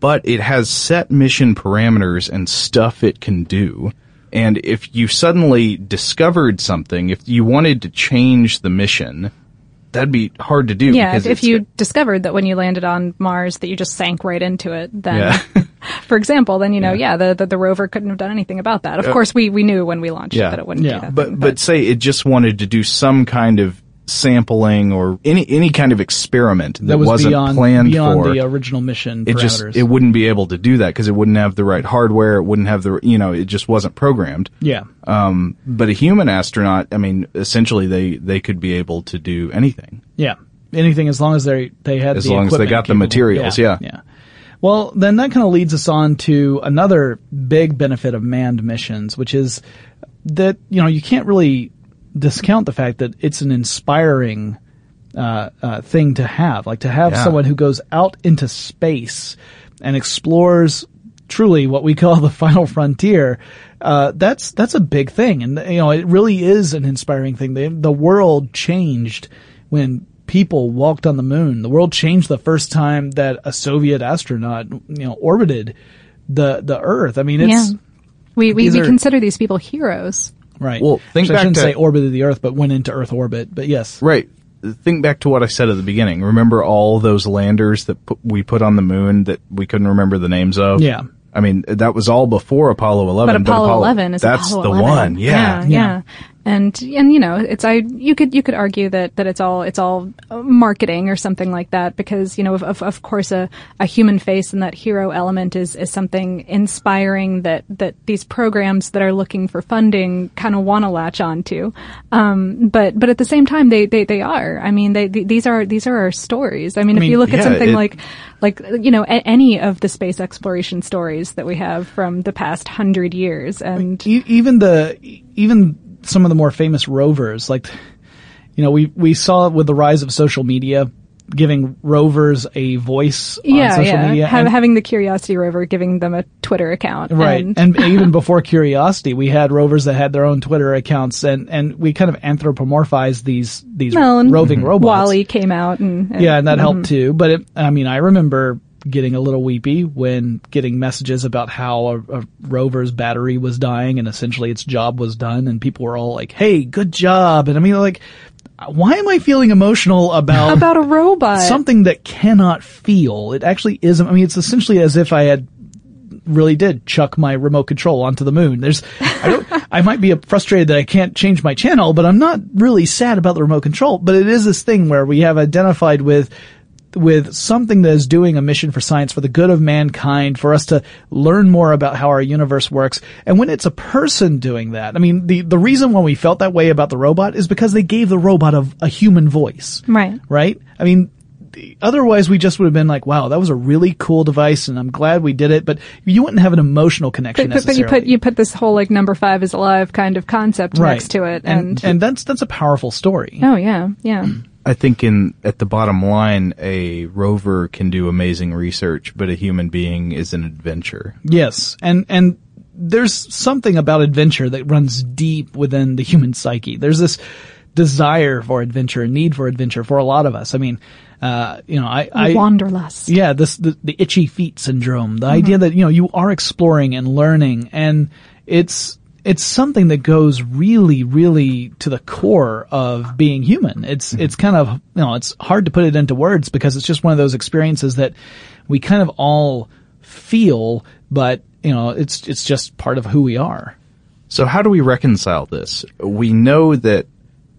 but it has set mission parameters and stuff it can do. And if you suddenly discovered something, if you wanted to change the mission, that'd be hard to do. Yeah, because if, if it's you discovered that when you landed on Mars that you just sank right into it, then, Yeah. for example, then you know, yeah, the, the the rover couldn't have done anything about that. Of course, we we knew when we launched Yeah. that it wouldn't Yeah. do that. but thing, but say it just wanted to do some kind of sampling or any any kind of experiment that, That was wasn't beyond planned beyond for the original mission it parameters. just it wouldn't be able to do that because it wouldn't have the right hardware it wouldn't have the you know it just wasn't programmed yeah. um but a human astronaut i mean essentially they they could be able to do anything Yeah. Anything as long as they they had As the long as they got the capable. materials, yeah. Yeah. Well, then that kind of leads us on to another big benefit of manned missions, which is that you know you can't really discount the fact that it's an inspiring uh, uh, thing to have, like to have Yeah. someone who goes out into space and explores truly what we call the final frontier. Uh, that's that's a big thing, and you know it really is an inspiring thing. The the world changed when people walked on the moon. The world changed the first time that a Soviet astronaut, you know, orbited the the Earth. I mean, it's yeah, we we, we are- consider these people heroes. Right. Well, think Actually, I shouldn't to- say orbited the Earth, but went into Earth orbit. But yes, right think back to what i said at the beginning remember all those landers that pu- we put on the moon that we couldn't remember the names of Yeah. I mean, that was all before Apollo 11. But Apollo 11 is that's Apollo the 11. one. Yeah. yeah, yeah. And and you know it's I you could you could argue that that it's all it's all marketing or something like that because you know of of, of course a, a human face and that hero element is is something inspiring that that these programs that are looking for funding kind of want to latch onto, um, but but at the same time they they, they are. I mean they, these are these are our stories. I mean, I mean if you look yeah, at something it- like like you know a, any of the space exploration stories that we have from the past hundred years and E- even the even some of the more famous rovers, like you know, we we saw with the rise of social media, giving rovers a voice on yeah, social yeah. media. Ha- and- having the Curiosity rover giving them a Twitter account, Right. And, And, even before Curiosity, we had rovers that had their own Twitter accounts and, and we kind of anthropomorphized these, these well, roving robots. WALL-E came out, and, and Yeah, and that mhm. helped too. But it, I mean, I remember getting a little weepy when getting messages about how a, a rover's battery was dying and essentially its job was done and people were all like, hey, good job. And I mean, like, why am I feeling emotional about about a robot. something that cannot feel? It actually isn't. I mean, it's essentially as if I had really did chuck my remote control onto the moon. There's, I don't, I might be frustrated that I can't change my channel, but I'm not really sad about the remote control. But it is this thing where we have identified with, with something that is doing a mission for science for the good of mankind, for us to learn more about how our universe works. And when it's a person doing that, I mean, the, the reason why we felt that way about the robot is because they gave the robot a, a human voice right. right? I mean, otherwise we just would have been like, wow, that was a really cool device and I'm glad we did it, but you wouldn't have an emotional connection But, but, but you put you put this whole like number five is alive kind of concept right. next to it, and, and, and that's, that's a powerful story. oh yeah, yeah. I think in at the bottom line, a rover can do amazing research, but a human being is an adventure. Yes. And, and there's something about adventure that runs deep within the human psyche. There's this desire for adventure, a need for adventure for a lot of us. I mean, uh, you know, I, I Wanderlust. Yeah, this the, the itchy feet syndrome. The idea that you know you are exploring and learning, and it's it's something that goes really, really to the core of being human. It's it's kind of you know it's hard to put it into words because it's just one of those experiences that we kind of all feel, but you know it's it's just part of who we are. So how do we reconcile this? We know that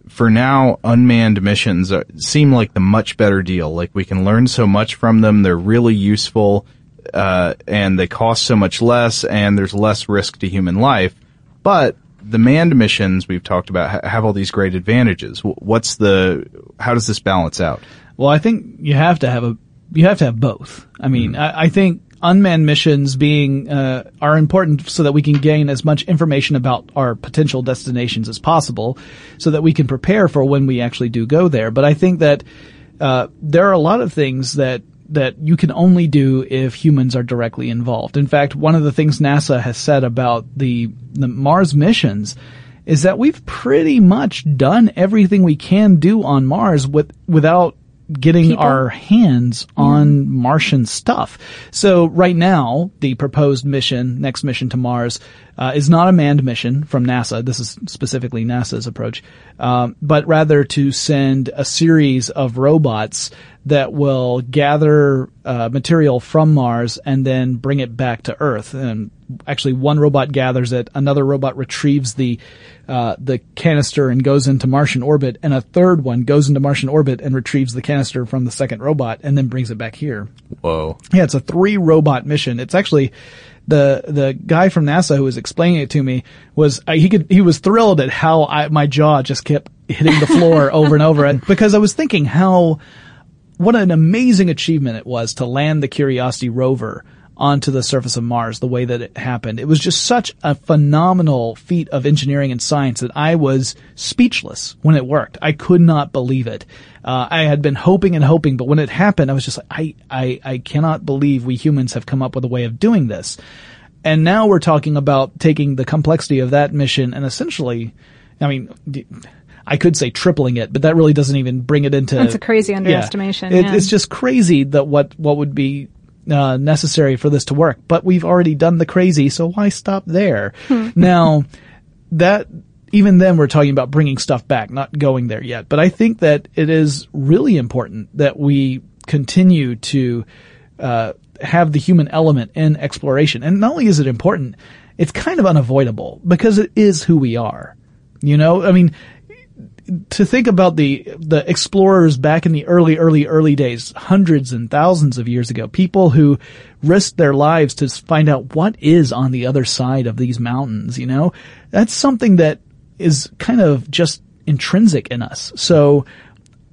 for now, unmanned missions are, seem like the much better deal. Like we can learn so much from them. They're really useful, uh, and they cost so much less, and there's less risk to human life. But the manned missions we've talked about ha- have all these great advantages. What's the? How does this balance out? Well, I think you have to have a you have to have both. I mean, I, I think unmanned missions being uh, are important so that we can gain as much information about our potential destinations as possible, so that we can prepare for when we actually do go there. But I think that uh, there are a lot of things that that you can only do if humans are directly involved. In fact, one of the things NASA has said about the the Mars missions is that we've pretty much done everything we can do on Mars with without getting People? our hands on Martian stuff. So right now, the proposed mission, next mission to Mars, uh, is not a manned mission from NASA. This is specifically NASA's approach, um, but rather to send a series of robots that will gather uh, material from Mars and then bring it back to Earth. And actually, one robot gathers it, another robot retrieves the uh, the canister and goes into Martian orbit, and a third one goes into Martian orbit and retrieves the canister from the second robot and then brings it back here. Whoa! Yeah, it's a three robot mission. It's actually the the guy from NASA who was explaining it to me was uh, he could he was thrilled at how I, my jaw just kept hitting the floor over and over and because I was thinking how what an amazing achievement it was to land the Curiosity rover onto the surface of Mars the way that it happened. It was just such a phenomenal feat of engineering and science that I was speechless when it worked. I could not believe it. Uh, I had been hoping and hoping, but when it happened, I was just like, I, I, I cannot believe we humans have come up with a way of doing this. And now we're talking about taking the complexity of that mission and essentially, I mean, d- I could say tripling it, but that really doesn't even bring it into. That's a crazy Yeah. underestimation. It- yeah. It's just crazy that what what would be uh, necessary for this to work. But we've already done the crazy, so why stop there? now, that even then we're talking about bringing stuff back, not going there yet. But I think that it is really important that we continue to uh, have the human element in exploration. And not only is it important, it's kind of unavoidable because it is who we are. You know, I mean, to think about the the explorers back in the early, early, early days, hundreds and thousands of years ago, people who risked their lives to find out what is on the other side of these mountains. You know, that's something that is kind of just intrinsic in us. So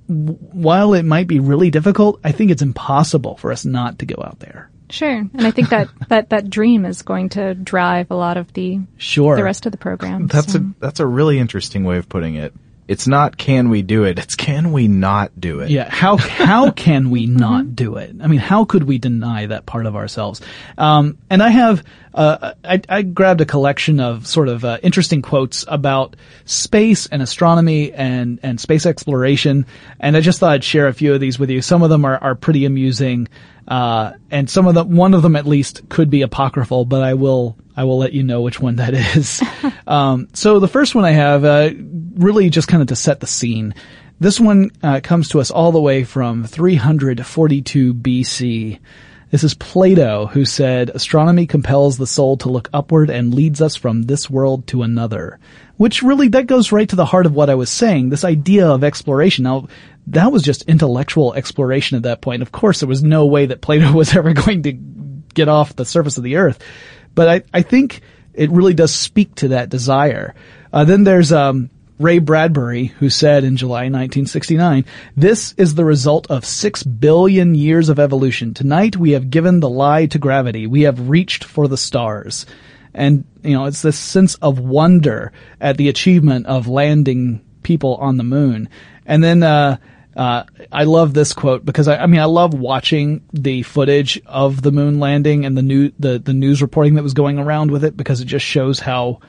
while it might be really difficult, I think it's impossible for us not to go out there. Sure, and I think that, that, that dream is going to drive a lot of the sure the rest of the program. That's so. a that's a really interesting way of putting it. It's not can we do it, it's can we not do it. Yeah, how how can we not do it? I mean, how could we deny that part of ourselves? Um, and I have uh, I, I, grabbed a collection of sort of uh, interesting quotes about space and astronomy and and space exploration, and I just thought I'd share a few of these with you. Some of them are are pretty amusing. Uh, and some of them, one of them at least could be apocryphal, but I will, I will let you know which one that is. um, so the first one I have, uh, really just kind of to set the scene. This one, uh, comes to us all the way from 342 BC. This is Plato who said, astronomy compels the soul to look upward and leads us from this world to another. Which really, that goes right to the heart of what I was saying, this idea of exploration. Now, that was just intellectual exploration at that point. Of course, there was no way that Plato was ever going to get off the surface of the earth. But I, I think it really does speak to that desire. Uh, then there's, um, Ray Bradbury, who said in July 1969, this is the result of six billion years of evolution. Tonight we have given the lie to gravity. We have reached for the stars. And, you know, it's this sense of wonder at the achievement of landing people on the moon. And then, uh, uh, I love this quote because I, I, mean I love watching the footage of the moon landing and the new the the news reporting that was going around with it because it just shows how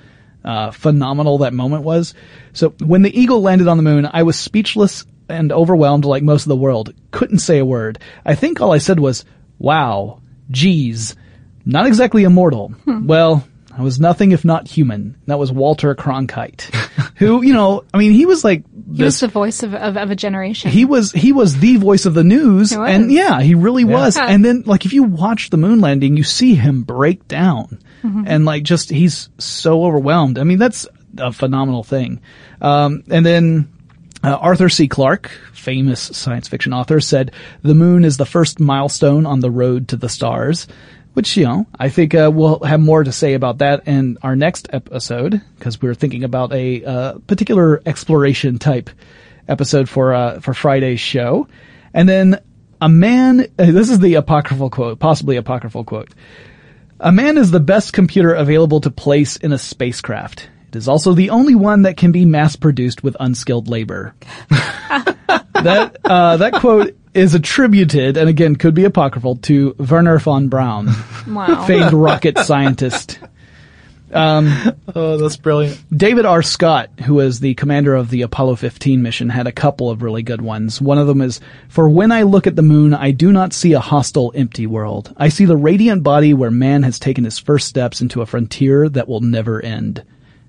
uh, phenomenal that moment was. So when the eagle landed on the moon, I was speechless and overwhelmed like most of the world. Couldn't say a word. I think all I said was, "Wow, geez." Not exactly immortal. Hmm. Well, I was nothing if not human. That was Walter Cronkite, who, you know, I mean, he was like this, he was the voice of, of, of, a generation. He was he was the voice of the news, and yeah, he really yeah. was. And then, like, if you watch the moon landing, you see him break down, mm-hmm. and like, just he's so overwhelmed. I mean, that's a phenomenal thing. Um, and then. Uh, Arthur C. Clarke, famous science fiction author, said, the moon is the first milestone on the road to the stars which you know I think uh, we'll have more to say about that in our next episode because we're thinking about a uh, particular exploration type episode for uh, for Friday's show, and then a man. This is the apocryphal quote, possibly apocryphal quote. A man is the best computer available to place in a spacecraft. It is also the only one that can be mass produced with unskilled labor. that uh, that quote is attributed, and again could be apocryphal, to Wernher von Braun, wow. famed rocket scientist. Um, oh, that's brilliant. David R. Scott, who was the commander of the Apollo 15 mission, had a couple of really good ones. One of them is, For when I look at the moon, I do not see a hostile, empty world. I see the radiant body where man has taken his first steps into a frontier that will never end.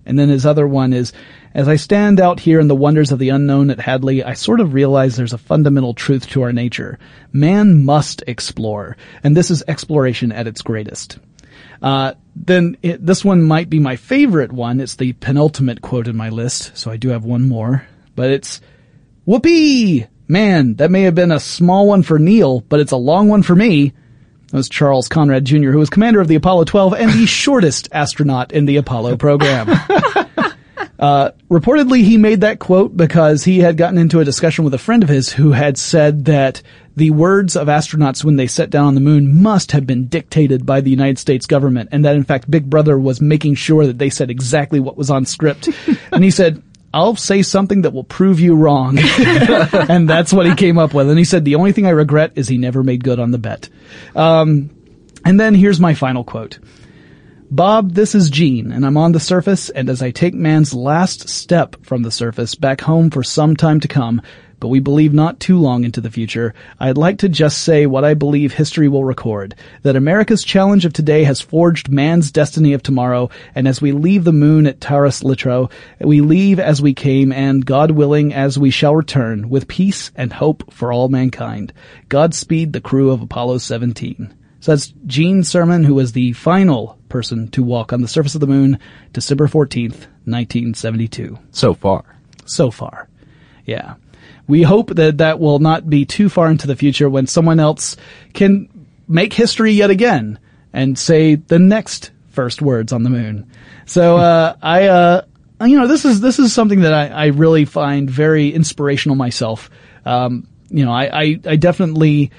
And then his other one is, as I stand out here in the wonders of the unknown at Hadley, I sort of realize there's a fundamental truth to our nature. Man must explore, and this is exploration at its greatest. Uh, then it, this one might be my favorite one. It's the penultimate quote in my list, so I do have one more. But it's, whoopee! Man, that may have been a small one for Neil, but it's a long one for me. That was Charles Conrad Jr., who was commander of the Apollo 12 and the shortest astronaut in the Apollo program. Uh, reportedly, he made that quote because he had gotten into a discussion with a friend of his who had said that the words of astronauts when they set down on the moon must have been dictated by the United States government, and that in fact Big Brother was making sure that they said exactly what was on script. and he said, I'll say something that will prove you wrong. and that's what he came up with. And he said, the only thing I regret is he never made good on the bet. Um, and then here's my final quote. Bob, this is Gene, and I'm on the surface, and as I take man's last step from the surface back home for some time to come, but we believe not too long into the future, I'd like to just say what I believe history will record, that America's challenge of today has forged man's destiny of tomorrow, and as we leave the moon at Taurus Littrow, we leave as we came, and God willing, as we shall return, with peace and hope for all mankind. Godspeed the crew of Apollo 17. So that's Gene Cernan, who was the final person to walk on the surface of the moon, December 14th, 1972. So far. So far. Yeah. We hope that that will not be too far into the future when someone else can make history yet again and say the next first words on the moon. So, uh, I, uh, you know, this is, this is something that I, I really find very inspirational myself. Um, you know, I, I, I definitely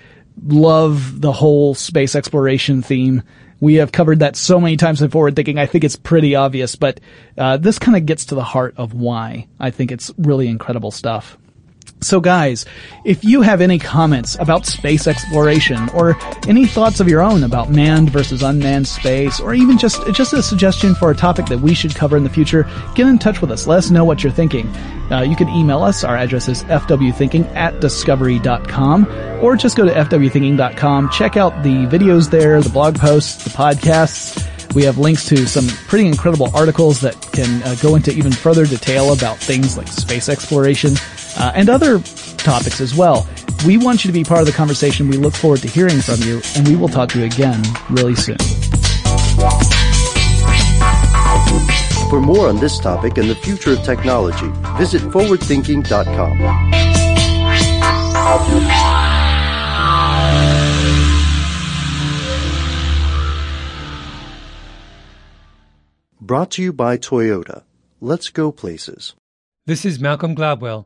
love the whole space exploration theme. We have covered that so many times in forward thinking I think it's pretty obvious, but uh, this kind of gets to the heart of why I think it's really incredible stuff. So guys, if you have any comments about space exploration or any thoughts of your own about manned versus unmanned space or even just just a suggestion for a topic that we should cover in the future, get in touch with us. Let us know what you're thinking. Uh, you can email us. Our address is fwthinking at discovery.com or just go to fwthinking.com. Check out the videos there, the blog posts, the podcasts. We have links to some pretty incredible articles that can uh, go into even further detail about things like space exploration uh, and other topics as well. We want you to be part of the conversation. We look forward to hearing from you, and we will talk to you again really soon. For more on this topic and the future of technology, visit forwardthinking.com. Brought to you by Toyota. Let's go places. This is Malcolm Gladwell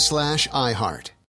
slash iHeart.